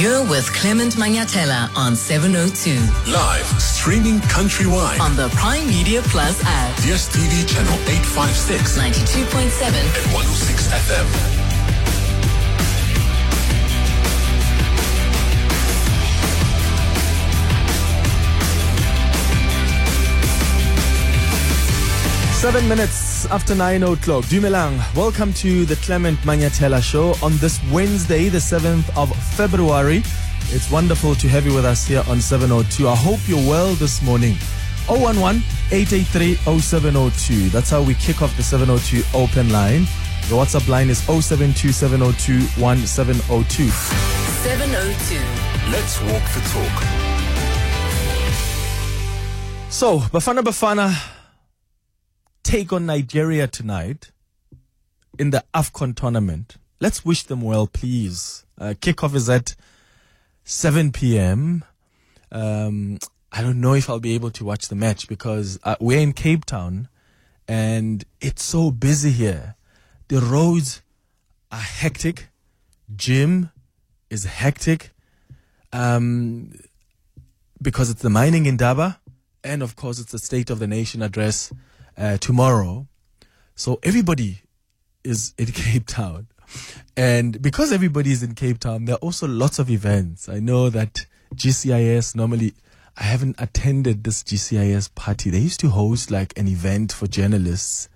You're with Clement Manyatela on 702 Live, streaming countrywide. on the Primedia Plus app. DSTV channel 856 92.7 and 106 FM. Seven minutes after nine o'clock. Dumelang, welcome to the Clement Manyatela Show on this Wednesday, the 7th of February. It's wonderful to have you with us here on 702. I hope you're well this morning. 011 883 0702. That's how we kick off the 702 open line. The WhatsApp line is 072 702 1702. 702. Let's walk the talk. So, Bafana Bafana take on Nigeria tonight in the AFCON tournament. Let's wish them well, please. Uh, kickoff is at 7 p.m. Um, I don't know if I'll be able to watch the match because uh, we're in Cape Town and it's so busy here. The roads are hectic. Gym is hectic. Um, because it's the mining Indaba, and of course it's the State of the Nation address uh, tomorrow. So everybody is in Cape Town, and because everybody is in Cape Town, there are also lots of events. I know that GCIS normally. I haven't attended this GCIS party. They used to host like an event for journalists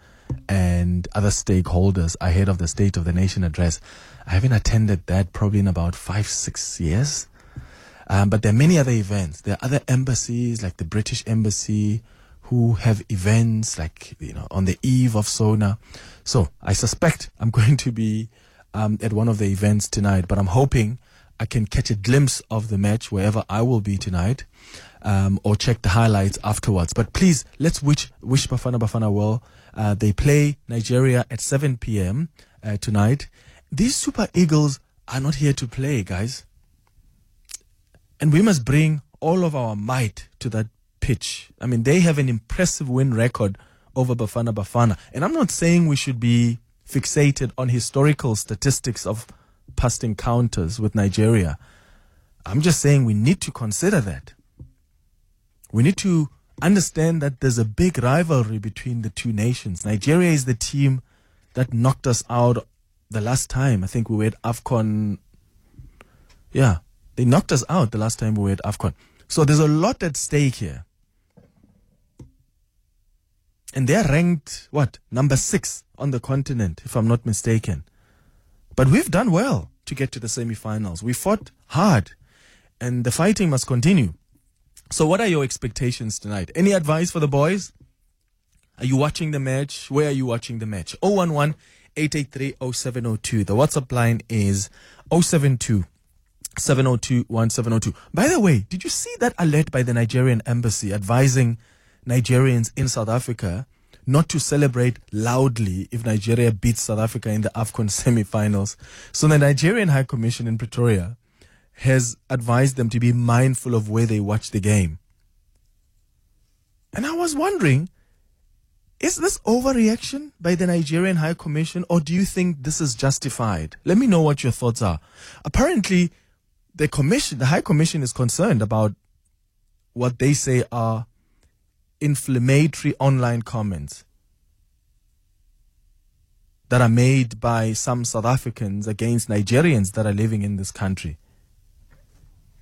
and other stakeholders ahead of the State of the Nation address. I haven't attended that probably in about five, six years. Um, but there are many other events. There are other embassies, like the British Embassy, who have events like, you know, on the eve of Sona. So I suspect I'm going to be um, at one of the events tonight, but I'm hoping I can catch a glimpse of the match wherever I will be tonight. Um, or check the highlights afterwards. But please, let's wish, wish Bafana Bafana well. Uh, they play Nigeria at 7 p.m. Uh, tonight. These Super Eagles are not here to play, guys. And we must bring all of our might to that pitch. I mean, they have an impressive win record over Bafana Bafana. And I'm not saying we should be fixated on historical statistics of past encounters with Nigeria. I'm just saying we need to consider that. We need to understand that there's a big rivalry between the two nations. Nigeria is the team that knocked us out the last time. I think we were at AFCON. Yeah, they knocked us out the last time we were at AFCON. So there's a lot at stake here. And they're ranked, what, number six on the continent, if I'm not mistaken. But we've done well to get to the semifinals. We fought hard, and the fighting must continue. So, what are your expectations tonight? Any advice for the boys? Are you watching the match? Where are you watching the match? 011 883 0702. The WhatsApp line is 072 702 1702. By the way, did you see that alert by the Nigerian embassy advising Nigerians in South Africa not to celebrate loudly if Nigeria beats South Africa in the AFCON semi-finals? So the Nigerian High Commission in Pretoria has advised them to be mindful of where they watch the game. And I was wondering, is this overreaction by the Nigerian High Commission or do you think this is justified? Let me know what your thoughts are. Apparently, the commission, the High Commission is concerned about what they say are inflammatory online comments that are made by some South Africans against Nigerians that are living in this country.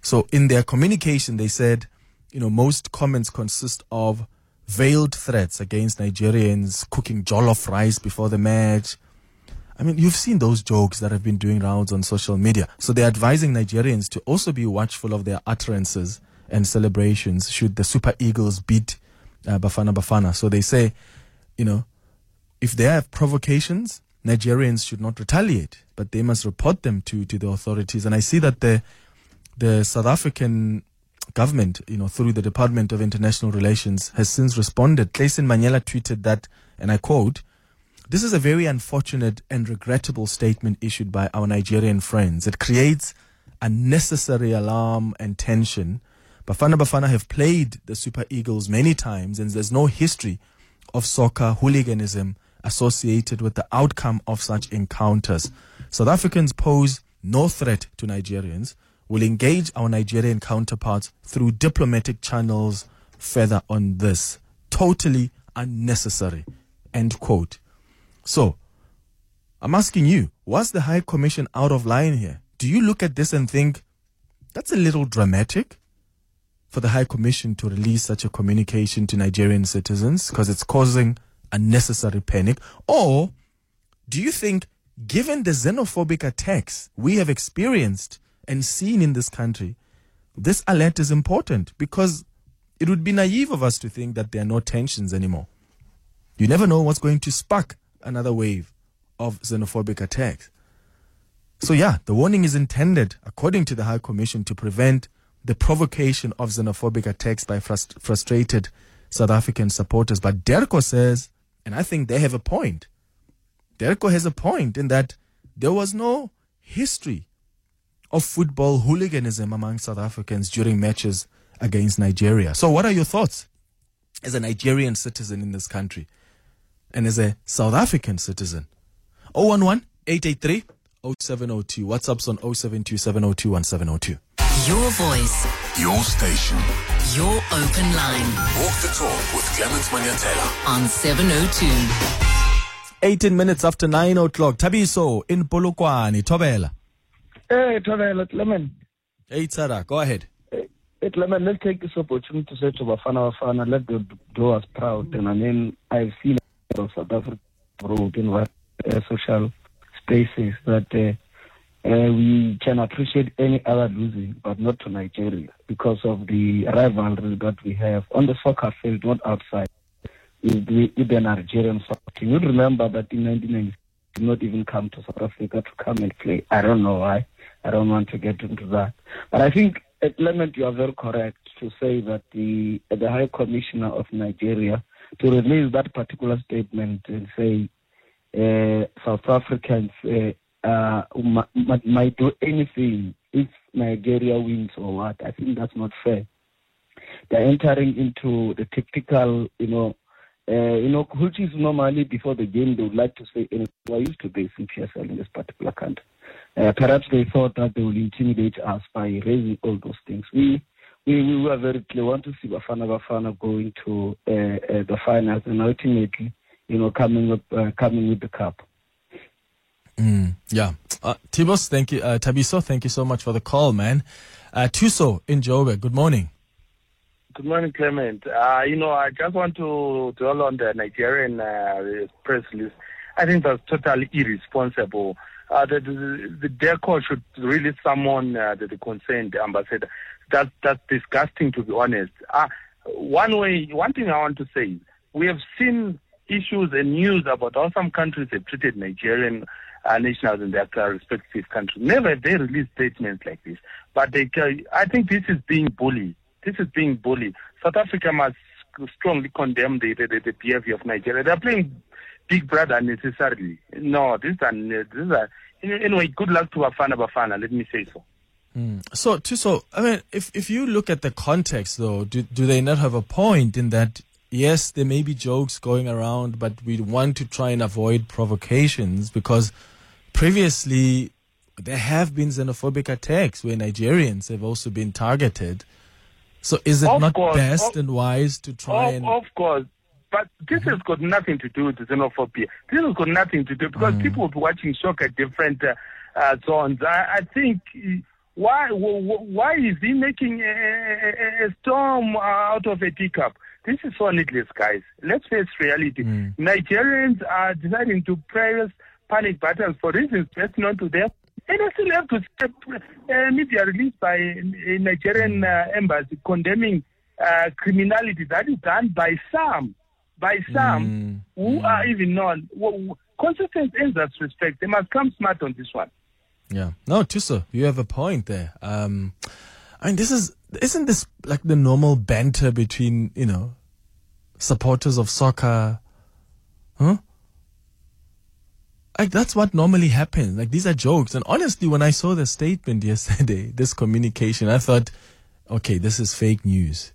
So in their communication, they said, you know, most comments consist of veiled threats against Nigerians cooking jollof rice before the match. I mean, you've seen those jokes that have been doing rounds on social media. So they're advising Nigerians to also be watchful of their utterances and celebrations should the Super Eagles beat uh, Bafana Bafana. So they say, you know, if they have provocations, Nigerians should not retaliate, but they must report them to, to the authorities. And I see that the the South African government, you know, through the Department of International Relations, has since responded. Clayson Monyela tweeted that, and I quote, This is a very unfortunate and regrettable statement issued by our Nigerian friends. It creates unnecessary alarm and tension. Bafana Bafana have played the Super Eagles many times, and there's no history of soccer hooliganism associated with the outcome of such encounters. South Africans pose no threat to Nigerians. We'll engage our Nigerian counterparts through diplomatic channels further on this. Totally unnecessary. End quote. So, I'm asking you, was the High Commission out of line here? Do you look at this and think that's a little dramatic for the High Commission to release such a communication to Nigerian citizens because it's causing unnecessary panic? Or do you think, given the xenophobic attacks we have experienced and seen in this country, this alert is important because it would be naive of us to think that there are no tensions anymore. You never know what's going to spark another wave of xenophobic attacks. So, yeah, the warning is intended, according to the High Commission, to prevent the provocation of xenophobic attacks by frust- frustrated South African supporters. But DIRCO says, and I think they have a point. DIRCO has a point in that there was no history of football hooliganism among South Africans during matches against Nigeria. So, what are your thoughts as a Nigerian citizen in this country and as a South African citizen? 011 883 0702. WhatsApp's on 072 702 1702. Your voice, Your station. your open line Walk the talk with Clement Manyatela. on 702. 18 minutes after 9 o'clock. Tabiso in Polokwane. Tobela. Hey, Tavela, Clement. Hey, Tsara, go ahead. Hey, Clement, let's take this opportunity to say to Bafana Bafana, let them do us proud. And I mean, I've seen of South Africa abroad in what, uh, social spaces that uh, uh, we can appreciate any other losing, but not to Nigeria because of the rivalry that we have on the soccer field, not outside. With the, Nigerian soccer team. You remember that in 1990 did not even come to South Africa to come and play. I don't know why. I don't want to get into that. But I think, uh, Clement, you are very correct to say that the uh, the High Commissioner of Nigeria to release that particular statement and say uh, South Africans uh, uh, m- m- might do anything if Nigeria wins or what. I think that's not fair. They're entering into the tactical, you know, uh, you know, which is normally before the game they would like to say, "Eh, we're used to this in PSL in this particular country. Uh, perhaps they thought that they will intimidate us by raising all those things. We we, we were very clear. We want to see Bafana Bafana going to uh, uh, the finals and ultimately, you know, coming up, uh, coming with the cup. Mm, yeah. Uh, Tibos, thank you. Uh, Tabiso, thank you so much for the call, man. Uh, Tuso in Joburg, good morning. Good morning, Clement. Uh, you know, I just want to dwell on the Nigerian uh, press list. I think that's totally irresponsible. Uh, the, the, the should really summon uh, the, the concerned ambassador. That, that's disgusting, to be honest. Uh, one way, one thing I want to say, we have seen issues and news about how some countries have treated Nigerian uh, nationals in their respective countries. Never they released statements like this. But they, I think this is being bullied. This is being bullied. South Africa must strongly condemn the, the, the behavior of Nigeria. They're playing Big Brother unnecessarily. No, this is, un- this is a, anyway, good luck to Afana Bafana, let me say so. So, Tuso, I mean, if, if you look at the context, though, do, do they not have a point in that, yes, there may be jokes going around, but we want to try and avoid provocations because previously there have been xenophobic attacks where Nigerians have also been targeted. So, is it Of not course, best of- and wise to try Of, and. of course. But this has got nothing to do with xenophobia. This has got nothing to do because people will be watching soccer at different uh, uh, zones. I, I think why why is he making a, a, a storm out of a teacup? This is so needless, guys. Let's face reality. Nigerians are deciding to press panic battles for reasons best known to them. And I still have to see uh, media release by a Nigerian uh, embassy condemning uh, criminality that is done by some, by some who are even known. Well, consistent in that respect. They must come smart on this one. Yeah. No, Tuso, you have a point there. Um, I mean, this is, isn't this like the normal banter between, you know, supporters of soccer? Huh? Like, that's what normally happens. Like, these are jokes. And honestly, when I saw the statement yesterday, this communication, I thought, okay, this is fake news.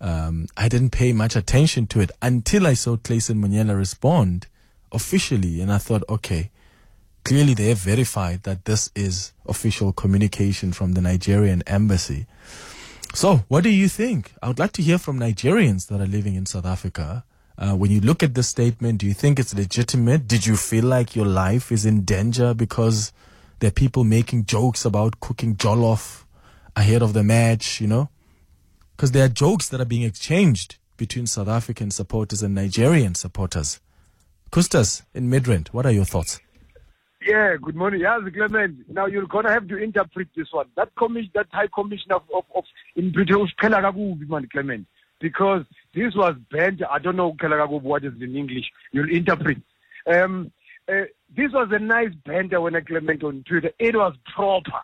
Um, I didn't pay much attention to it until I saw Clayson Monyela respond officially. And I thought, okay, clearly they have verified that this is official communication from the Nigerian embassy. So, what do you think? I would like to hear from Nigerians that are living in South Africa. Uh, when you look at this statement, do you think it's legitimate? Did you feel like your life is in danger because there are people making jokes about cooking jollof ahead of the match, you know? Because there are jokes that are being exchanged between South African supporters and Nigerian supporters. Kustas in Midrand, what are your thoughts? Yeah, good morning. Yes, Clement. Now you're gonna have to interpret this one. That commission, that High Commissioner of, of, of in Britain, Clement, because this was banned. I don't know what is in English. You'll interpret. Um, uh, this was a nice banter when I Clement on Twitter. It was proper,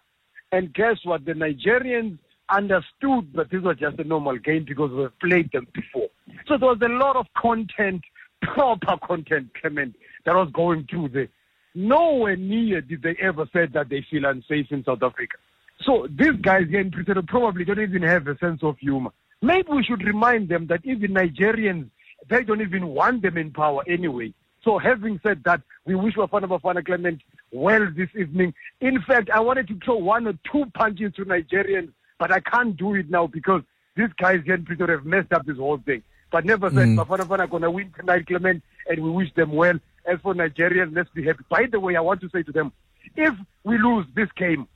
and guess what? The Nigerians understood that this was just a normal game because we've played them before. So there was a lot of content, proper content, Clement, that was going through there. Nowhere near did they ever say that they feel unsafe in South Africa. So these guys here in Pretoria probably don't even have a sense of humor. Maybe we should remind them that even Nigerians, they don't even want them in power anyway. So having said that, we wish Bafana Bafana Clement well this evening. In fact, I wanted to throw one or two punches to Nigerians, but I can't do it now because these guys here in Pretoria have messed up this whole thing. But never said Mm. Bafana Bafana going to win tonight, Clement, and we wish them well. As for Nigerians, let's be happy. By the way, I want to say to them, if we lose this game,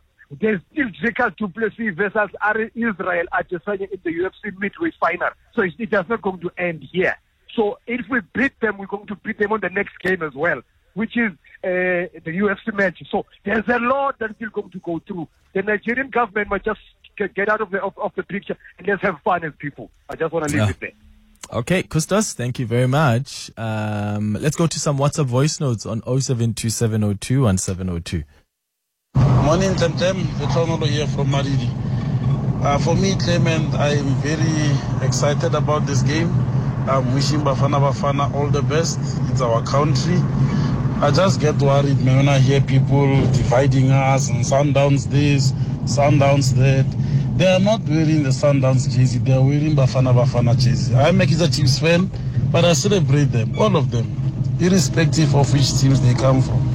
there's still Jacob Duplessis versus Ari- Israel Adesanya in the UFC midway final. So it's, it's not going to end here. So if we beat them, we're going to beat them on the next game as well, which is uh, the UFC match. So there's a lot that's still going to go through. The Nigerian government might just get out of the of, of the picture and let's have fun as people. I just want to leave Yeah. it there. Okay, Kustas, thank you very much. Um, let's go to some WhatsApp voice notes on 072702 1702. Morning, Temtem. Petronono here from Maridi. Uh, for me, Clement, I am very excited about this game. I'm wishing Bafana Bafana all the best. It's our country. I just get worried when I hear people dividing us and Sundowns this, Sundowns that. They are not wearing the Sundowns jersey, they are wearing Bafana Bafana jersey. I'm a Kaizer Chiefs fan, but I celebrate them, all of them, irrespective of which teams they come from.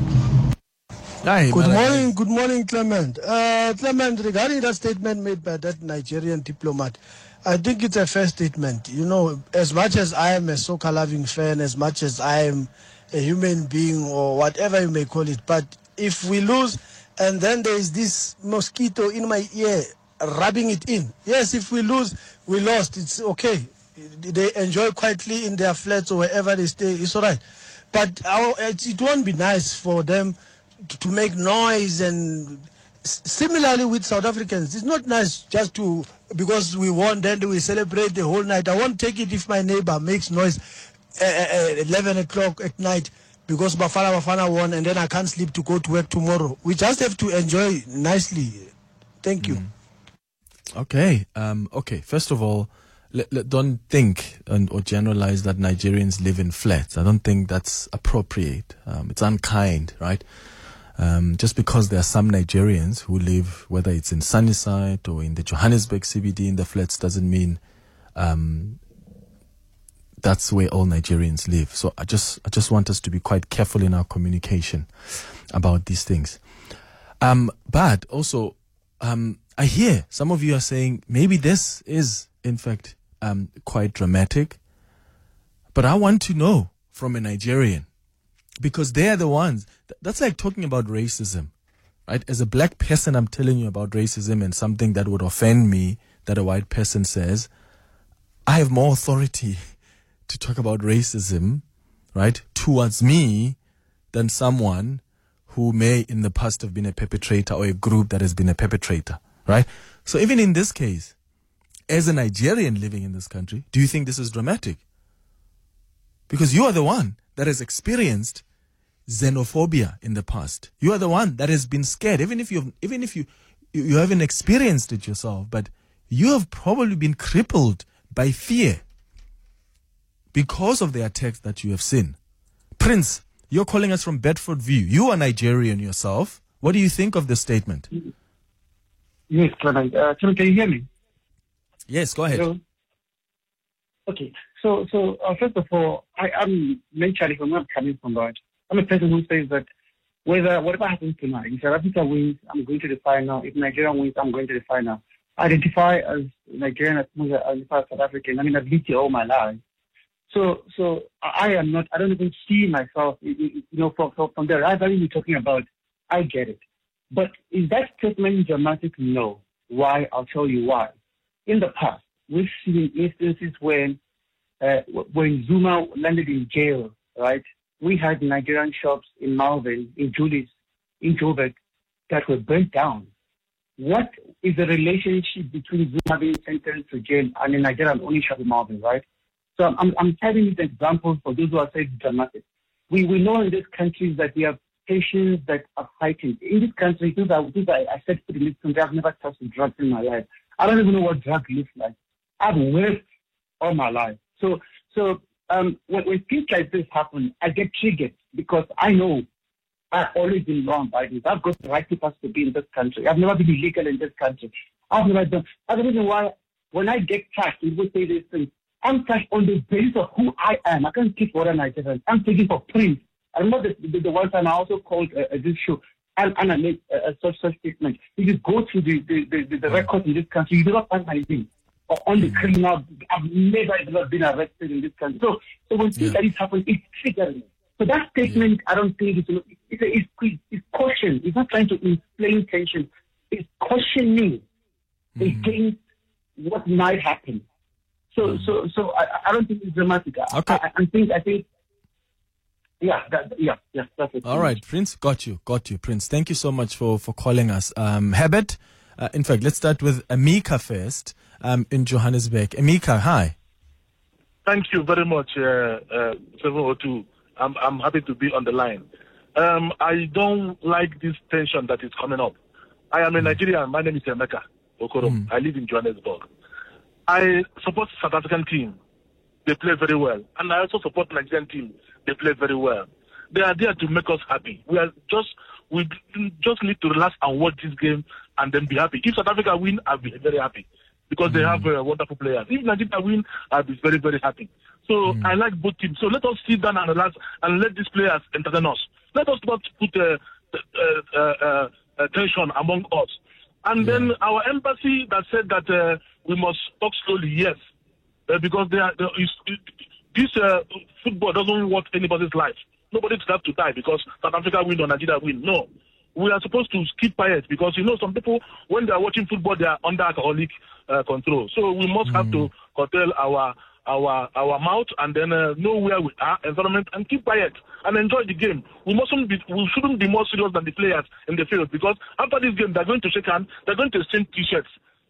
Hi, Good Malaki. morning, good morning, Clement. Uh, Clement, regarding that statement made by that Nigerian diplomat, I think it's a fair statement. You know, as much as I am a soccer loving fan, as much as I am a human being or whatever you may call it, but if we lose and then there is this mosquito in my ear rubbing it in, yes, if we lose, we lost. It's okay. They enjoy quietly in their flats or wherever they stay. It's all right. But our, it, it won't be nice for them to, make noise and similarly with South Africans, it's not nice just to because we won then we celebrate the whole night. I won't take it if my neighbor makes noise uh, uh, 11 o'clock at night because Bafana Bafana won and then I can't sleep to go to work tomorrow. We just have to enjoy nicely. Thank you. Okay. Um, okay. First of all, don't think and, or generalize that Nigerians live in flats. I don't think that's appropriate. Um, it's unkind, right? Um, just because there are some Nigerians who live, whether it's in Sunnyside or in the Johannesburg CBD in the flats, doesn't mean um, that's where all Nigerians live. So I just, I just want us to be quite careful in our communication about these things. Um, but also, um, I hear some of you are saying maybe this is, in fact, um, quite dramatic. But I want to know from a Nigerian because they are the ones. That's like talking about racism, right? As a black person, I'm telling you about racism and something that would offend me that a white person says. I have more authority to talk about racism, right, towards me than someone who may in the past have been a perpetrator or a group that has been a perpetrator, right? So even in this case, as a Nigerian living in this country, do you think this is dramatic? Because you are the one that has experienced xenophobia in the past. You are the one that has been scared, even if you even if you you haven't experienced it yourself, but you have probably been crippled by fear because of the attacks that you have seen. Prince, you're calling us from Bedfordview. You are Nigerian yourself. What do you think of this statement? Yes, Clement. Uh, can you hear me? Yes, go ahead. Hello? Okay. So, so uh, first of all, I am mentally, I'm not coming from that. I'm a person who says that whether whatever happens tonight, if South Africa wins, I'm going to the final. If Nigeria wins, I'm going to the final. I identify as Nigerian, as much as identify as South African. I mean, I've lived here all my life. So, so I am not. I don't even see myself. You know, from from, from the rivalry you're talking about, I get it. But is that statement dramatic? No. Why? I'll tell you why. In the past, we've seen instances when uh, when Zuma landed in jail, right? We had Nigerian shops in Malvern, in Julius, in Joburg, that were burnt down. What is the relationship between Zuma being sentenced to jail and a Nigerian only shop in Malvern, right? So I'm, I'm, telling you the examples for those who are saying dramatic. We, we know in this country that we have patients that are fighting. In this country, those are, those are, I said to the listeners, I've never touched drugs in my life. I don't even know what drug looks like. I've worked all my life. So, so um, when, when things like this happen, I get triggered because I know I've always been law abiding. I've got the right to pass to be in this country. I've never been illegal in this country. I've never done. That's the reason why when I get touched, people say these things. I'm touched on the basis of who I am. I can't speak for other Nigerians. I'm speaking for Prince. I remember the, the, the one time I also called uh, uh, this show and, and I made a, a such such statement. If you go through the the, the, the, the records in this country, you do not find my name on the criminal. I've never ever been arrested in this country. So so when things like this happen, it's triggering. So that statement, I don't think it's it's, a, it's it's caution. It's not trying to inflame tension. It's cautioning against what might happen. So so so I, I don't think it's dramatic. I- Okay. I, I think I think yeah that, yeah yeah that's it. All right, Prince, got you, got you, Prince. Thank you so much for for calling us. Um, Herbert, uh, in fact, let's start with Emeka first. Um, in Johannesburg. Emeka, hi. Thank you very much, uh, uh, 702. I'm, I'm happy to be on the line. Um, I don't like this tension that is coming up. I am a Nigerian. My name is Emeka Okoro. I live in Johannesburg. I support South African team. They play very well. And I also support Nigerian team. They play very well. They are there to make us happy. We are just we just need to relax and watch this game and then be happy. If South Africa win, I'll be very happy because they have uh, wonderful players. If Nigeria win, I'll be very very happy. So I like both teams. So let us sit down and relax and let these players entertain us. Let us not put uh, uh, uh, uh, uh, tension among us. And then our embassy that said that uh, we must talk slowly, yes, uh, because they are, they, is, it, this uh, football doesn't want anybody's life. Nobody deserves to die because South Africa win or Nigeria win. No. We are supposed to keep quiet because, you know, some people, when they are watching football, they are under alcoholic uh, control. So we must have to curtail our our our mouth and then uh, know where we are, environment, and keep quiet and enjoy the game. We mustn't be, we shouldn't be more serious than the players in the field because after this game, they're going to shake hands, they're going to exchange t-shirts.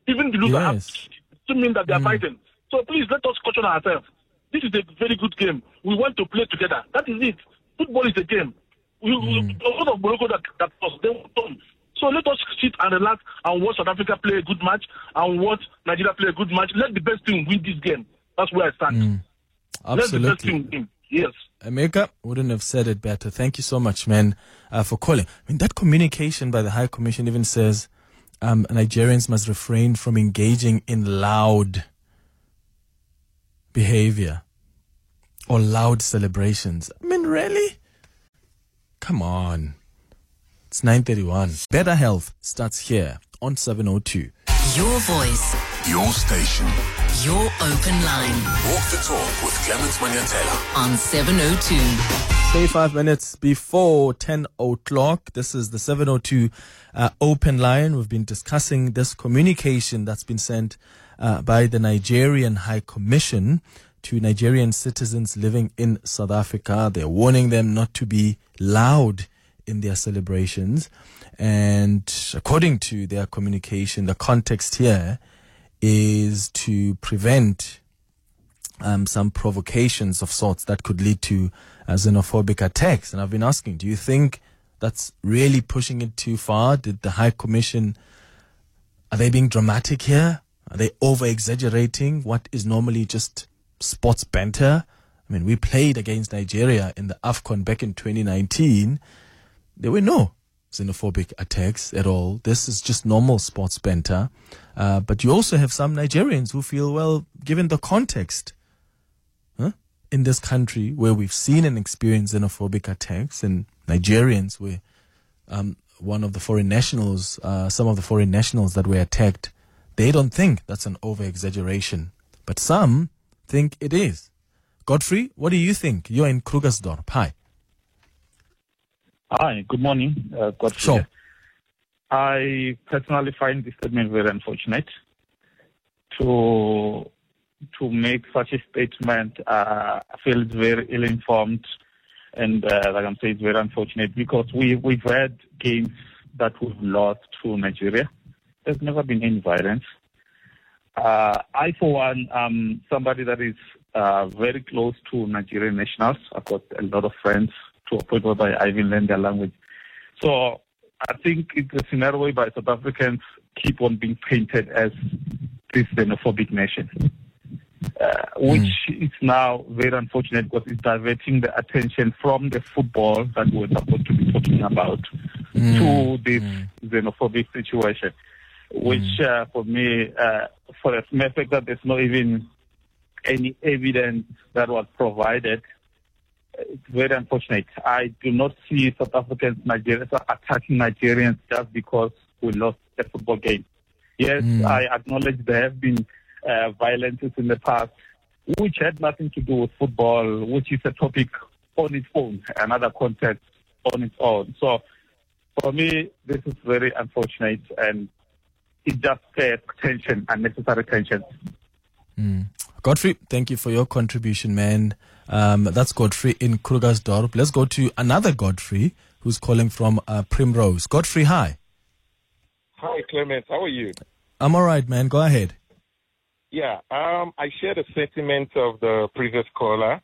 Even the loser Yes. to mean that they're fighting. So please let us caution ourselves. This is a very good game. We want to play together. That is it. Football is a game. We, we, a lot of Morocco that, that was, they. So let us sit and relax and watch South Africa play a good match and watch Nigeria play a good match. Let the best team win this game. That's where I stand. Absolutely. Let the best team win. Yes. Emeka wouldn't have said it better. Thank you so much, man, uh, for calling. I mean, that communication by the High Commission even says um, Nigerians must refrain from engaging in loud behavior or loud celebrations. I mean, really? Come on. It's 931. Better health starts here on 702. Your voice, Your station. your open line Walk the talk with Clement Manyatela. on 702. 35 minutes before 10 o'clock. This is the 702 uh, open line. We've been discussing this communication that's been sent uh, by the Nigerian High Commission to Nigerian citizens living in South Africa. They're warning them not to be loud in their celebrations. And according to their communication, the context here is to prevent um, some provocations of sorts that could lead to uh, xenophobic attacks. And I've been asking, do you think that's really pushing it too far? Did the High Commission, are they being dramatic here? Are they over exaggerating what is normally just sports banter? I mean, we played against Nigeria in the AFCON back in 2019. There were no xenophobic attacks at all. This is just normal sports banter. Uh, but you also have some Nigerians who feel, well, given the context, huh, in this country where we've seen and experienced xenophobic attacks and Nigerians were um, one of the foreign nationals, uh, some of the foreign nationals that were attacked, they don't think that's an over exaggeration, but some think it is. Godfrey, what do you think? You're in Krugersdorp. Hi. Hi, good morning, uh, Godfrey. Sure. I personally find this statement very unfortunate. To to make such a statement, uh, I feel it's very ill-informed, and uh, like I'm saying, it's very unfortunate because we we've had games that we've lost to Nigeria. There's never been any violence. Uh, I, for one, am somebody that is uh, very close to Nigerian nationals. I've got a lot of friends to a point where I even learn their language. So I think it's a scenario whereby South Africans keep on being painted as this xenophobic nation, uh, which mm. is now very unfortunate because it's diverting the attention from the football that we're supposed to be talking about mm. to this mm. xenophobic situation, which uh, for me, uh, for the mere fact that there's not even any evidence that was provided it's very unfortunate. I do not see South Africans, Nigerians attacking Nigerians just because we lost a football game. Yes, mm. I acknowledge there have been uh, violences in the past, which had nothing to do with football, which is a topic on its own, another context on its own. So for me, this is very unfortunate and it just creates tension, unnecessary tension. Mm. Godfrey, thank you for your contribution, man. Um, that's Godfrey in Krugersdorp. Let's go to another Godfrey who's calling from uh, Primrose. Godfrey, hi. Hi, Clement. How are you? I'm all right, man. Go ahead. Yeah, um, I share the sentiment of the previous caller.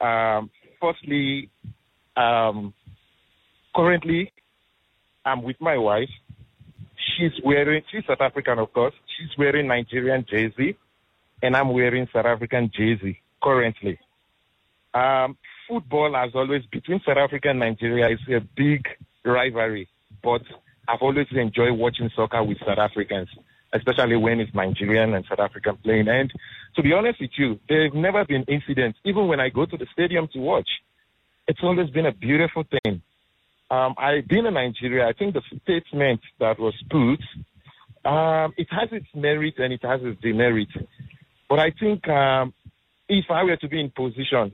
Um, firstly, um, currently, I'm with my wife. She's wearing, she's South African, of course. She's wearing Nigerian jersey, and I'm wearing South African jersey currently. Um, football as always, between South Africa and Nigeria, is a big rivalry. But I've always enjoyed watching soccer with South Africans, especially when it's Nigerian and South African playing. And to be honest with you, there have never been incidents, even when I go to the stadium to watch. It's always been a beautiful thing. Um, I've been in Nigeria. I think the statement that was put, um, it has its merit and it has its demerit. But I think um, if I were to be in position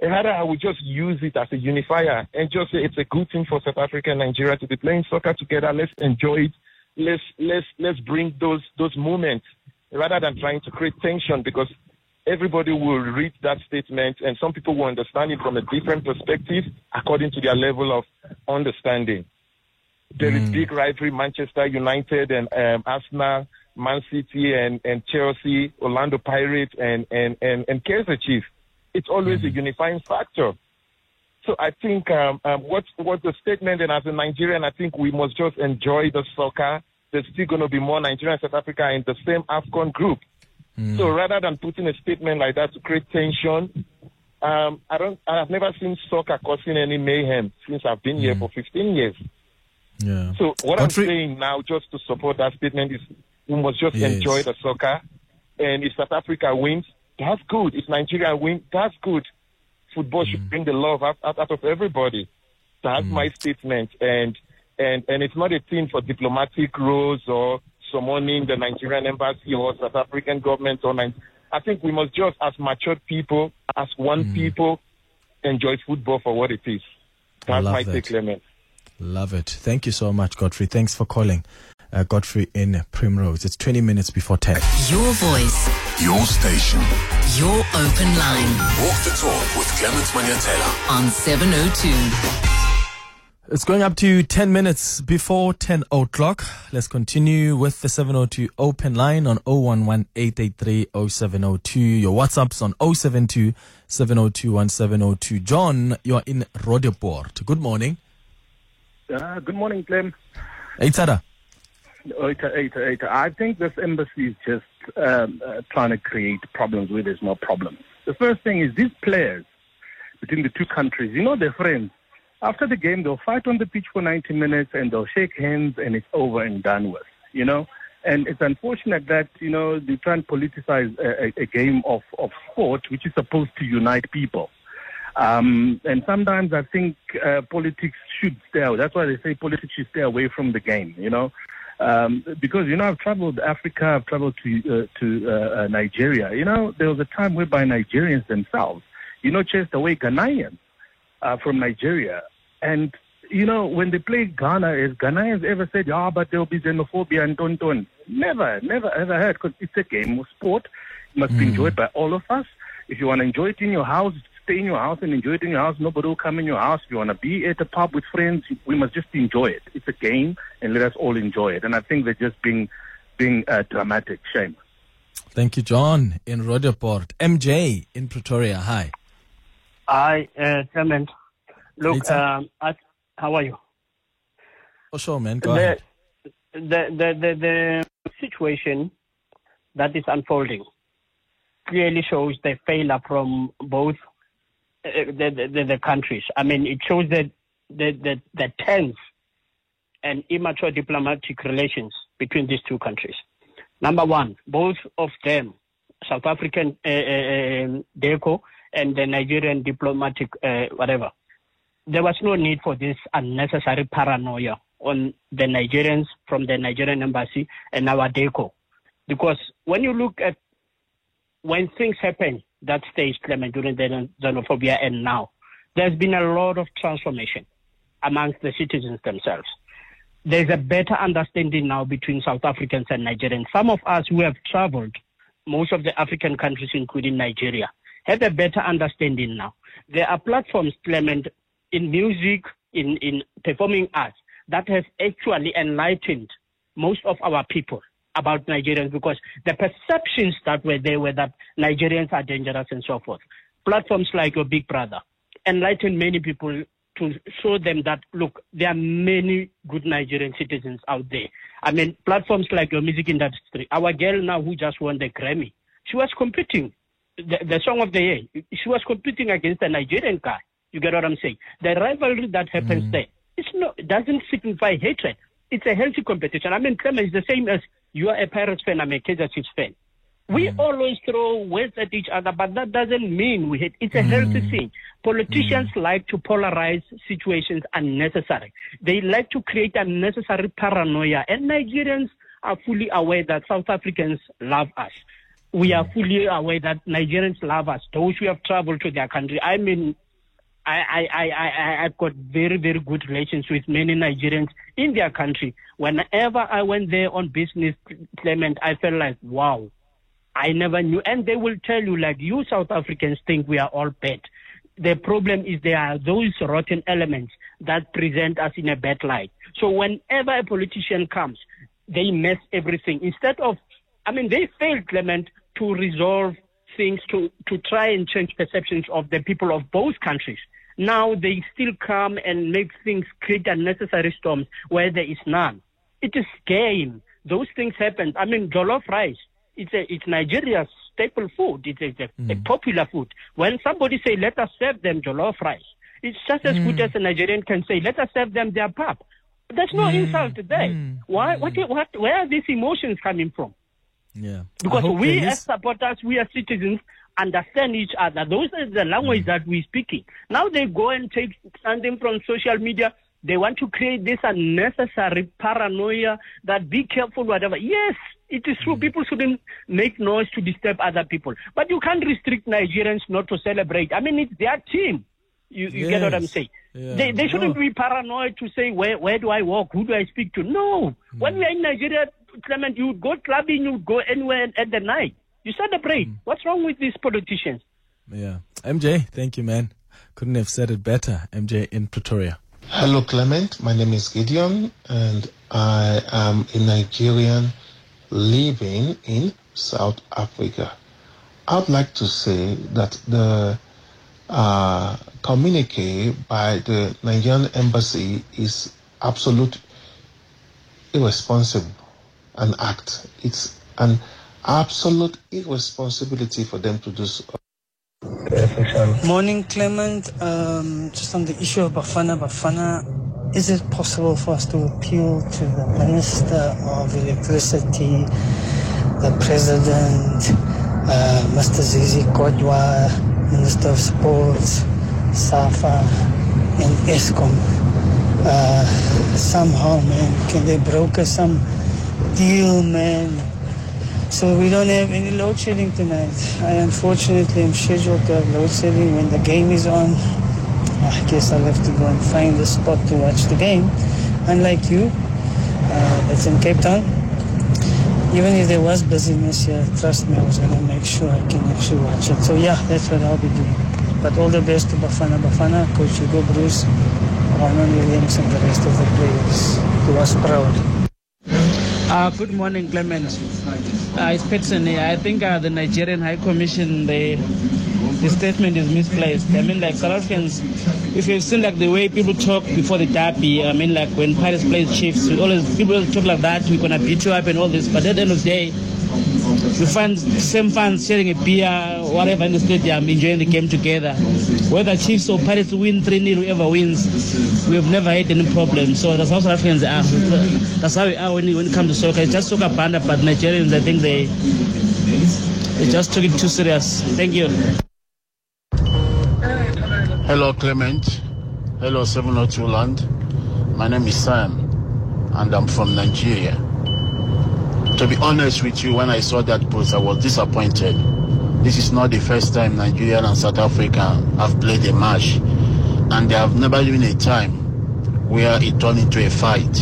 rather I would just use it as a unifier and just say it's a good thing for South Africa and Nigeria to be playing soccer together. Let's enjoy it. Let's let's let's bring those those moments rather than trying to create tension because everybody will read that statement and some people will understand it from a different perspective according to their level of understanding. There mm. is big rivalry, Manchester United and um, Arsenal, Man City and, and Chelsea, Orlando Pirates and, and, and, and Kaizer Chiefs it's always mm-hmm. a unifying factor. So I think um, um, what's what's the statement? And as a Nigerian, I think we must just enjoy the soccer. There's still going to be more Nigeria and South Africa in the same AFCON group. Mm. So rather than putting a statement like that to create tension, um, I don't. I have never seen soccer causing any mayhem since I've been mm. here for 15 years. Yeah. So what Country- I'm saying now, just to support that statement, is we must just yes. enjoy the soccer. And if South Africa wins, that's good. If Nigeria wins, that's good. Football mm. should bring the love out, out, out of everybody. That's mm. my statement. And, and, and it's not a thing for diplomatic roles or summoning the Nigerian embassy or South African government or I think we must just, as matured people, as one mm. people, enjoy football for what it is. That's my take, Clement. Love it. Thank you so much, Godfrey. Thanks for calling uh, Godfrey in Primrose. It's 20 minutes before 10. Your voice. Your station. Your open line. Walk the talk with Clement Manyatela. On 702. It's going up to 10 minutes before 10 o'clock. Let's continue with the 702 open line on 011 0702. Your WhatsApps on 072 702 1702. John, you're in Roodepoort. Good morning. Uh, good morning, Clem. Hey, Tada. I think this embassy is just um, uh, trying to create problems where there's no problem. The first thing is these players between the two countries, you know, they're friends. After the game, they'll fight on the pitch for 90 minutes and they'll shake hands and it's over and done with, you know. And it's unfortunate that, you know, they try and politicize a, a, game of, of sport which is supposed to unite people. Um, and sometimes I think uh, politics should stay away. That's why they say politics should stay away from the game, you know. Um, because, you know, I've traveled Africa, I've traveled to, uh, to uh, uh, Nigeria. You know, there was a time whereby Nigerians themselves, you know, chased away Ghanaians uh, from Nigeria. And, you know, when they play Ghana, has Ghanaians ever said, ah, but there will be xenophobia and tonton? Never, never ever heard, because it's a game of sport. It must be enjoyed by all of us. If you want to enjoy it in your house, stay in your house and enjoy it in your house. Nobody will come in your house. If you want to be at a pub with friends, we must just enjoy it. It's a game, and let us all enjoy it. And I think they're just being being uh, dramatic. Shame. Thank you, John in Roodepoort. MJ in Pretoria. Hi. Hi, uh, Clement. Look, um, I, how are you? Oh, sure, man. Go the, ahead. the, the, the, the situation that is unfolding clearly shows the failure from both uh, the, the, the countries. I mean, it shows that the, the, the tense and immature diplomatic relations between these two countries. Number one, both of them, South African uh, uh, DIRCO and the Nigerian diplomatic uh, whatever, there was no need for this unnecessary paranoia on the Nigerians from the Nigerian embassy and our DIRCO. Because when you look at when things happen that stage, Clement, during the xenophobia and now, there's been a lot of transformation amongst the citizens themselves. There's a better understanding now between South Africans and Nigerians. Some of us who have traveled, most of the African countries, including Nigeria, have a better understanding now. There are platforms, Clement, in music, in, in performing arts, that has actually enlightened most of our people about Nigerians because the perceptions that were there were that Nigerians are dangerous and so forth. Platforms like your Big Brother enlightened many people to show them that, look, there are many good Nigerian citizens out there. I mean, platforms like your music industry. Our girl now who just won the Grammy, she was competing, the, the song of the year, she was competing against a Nigerian guy. You get what I'm saying? The rivalry that happens mm. there, it's not, it doesn't signify hatred. It's a healthy competition. I mean, Clement is the same as you are a Pirates fan, I'm a Kaizer Chiefs fan. We mm. always throw words at each other, but that doesn't mean we hate. It's a mm. healthy thing. Politicians like to polarize situations unnecessary. They like to create unnecessary paranoia, and Nigerians are fully aware that South Africans love us. We are fully aware that Nigerians love us. Those who have traveled to their country. I mean, I, I, I, I, I've got very, very good relations with many Nigerians in their country. Whenever I went there on business, Clement, I felt like, wow, I never knew. And they will tell you, like, you South Africans think we are all bad. The problem is there are those rotten elements that present us in a bad light. So whenever a politician comes, they mess everything. Instead of, I mean, they failed, Clement, to resolve things to, to try and change perceptions of the people of both countries. Now they still come and make things, create unnecessary storms where there is none. It is game. Those things happen. I mean, jollof rice, it's a, it's Nigeria's staple food. It's a, a, a popular food. When somebody say, let us serve them jollof rice, it's just as good as a Nigerian can say, let us serve them their pap. There's no insult there. Why, what, what, where are these emotions coming from? Yeah. Because we as supporters, we as citizens understand each other. Those are the language Mm. that we're speaking. Now they go and take something from social media. They want to create this unnecessary paranoia that be careful, whatever. Yes, it is Mm. true. People shouldn't make noise to disturb other people. But you can't restrict Nigerians not to celebrate. I mean, it's their team. You, you get what I'm saying? Yeah. They, they shouldn't No. be paranoid to say, where, where do I walk? Who do I speak to? No. Mm. When we are in Nigeria, Clement, you would go clubbing, you would go anywhere at the night. You celebrate. Mm. What's wrong with these politicians? Yeah. MJ, thank you, man. Couldn't have said it better. MJ in Pretoria. Hello, Clement. My name is Gideon, and I am a Nigerian living in South Africa. I'd like to say that the uh, communique by the Nigerian embassy is absolute irresponsible an act. It's an absolute irresponsibility for them to do so. Morning, Clement. Um, just on the issue of Bafana Bafana, is it possible for us to appeal to the Minister of Electricity, the President, uh, Mr. Zizi Kodwa, Minister of Sports, SAFA and Eskom. Uh, somehow, man, can they broker some deal, man? So we don't have any load shedding tonight. I unfortunately am scheduled to have load shedding when the game is on. I guess I'll have to go and find a spot to watch the game. Unlike you, uh, it's in Cape Town. Even if there was busyness here, trust me, I was going to make sure I can actually watch it. So yeah, that's what I'll be doing. But all the best to Bafana Bafana, Coach Hugo Broos, Ronwen Williams, and the rest of the players. Do us proud. Uh, good morning, Clement. Uh, it's. I think uh, the Nigerian High Commission, the, the statement is misplaced. I mean, like South Africans, if you've seen like the way people talk before the derby, I mean, like when Pirates plays Chiefs, we always people talk like that. We're gonna beat you up and all this. But at the end of the day, you find same fans sharing a beer, whatever in the stadium, enjoying the game together. Whether Chiefs or Pirates win 3 0, whoever wins, we have never had any problem. So that's how South Africans are. That's how we are when, when it comes to soccer. It's just soccer banda, but Nigerians, I think they they just took it too serious. Thank you. Hello, Clement. Hello, 702 Land. My name is Sam, and I'm from Nigeria. To be honest with you, when I saw that post, I was disappointed. This is not the first time Nigeria and South Africa have played a match, and there have never been a time where it turned into a fight.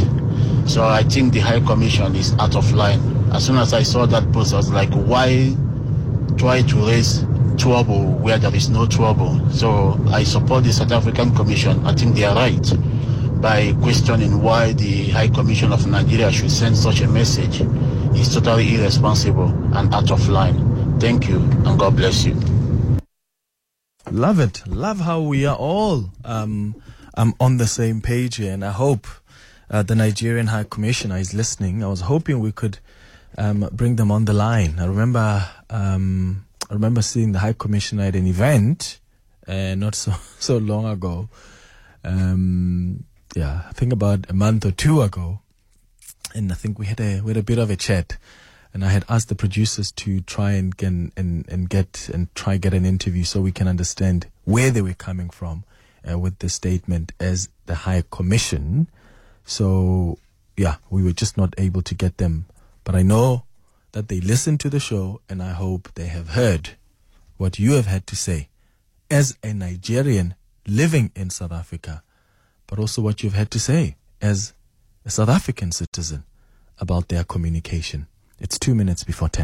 So I think the High Commission is out of line. As soon as I saw that post, I was like, why try to raise trouble where there is no trouble? So I support the South African Commission. I think they are right by questioning why the High Commission of Nigeria should send such a message. It's totally irresponsible and out of line. Thank you, and God bless you. Love it. Love how we are all um, um, on the same page here. And I hope uh, the Nigerian High Commissioner is listening. I was hoping we could um, bring them on the line. I remember um, I remember seeing the High Commissioner at an event uh, not so, so long ago. Um, yeah, I think about a month or two ago. And I think we had a we had a bit of a chat, and I had asked the producers to try and get and, and get and try get an interview so we can understand where they were coming from uh, with the statement as the High Commission. So yeah, we were just not able to get them, but I know that they listened to the show, and I hope they have heard what you have had to say as a Nigerian living in South Africa, but also what you've had to say as a South African citizen about their communication. It's two minutes before 10.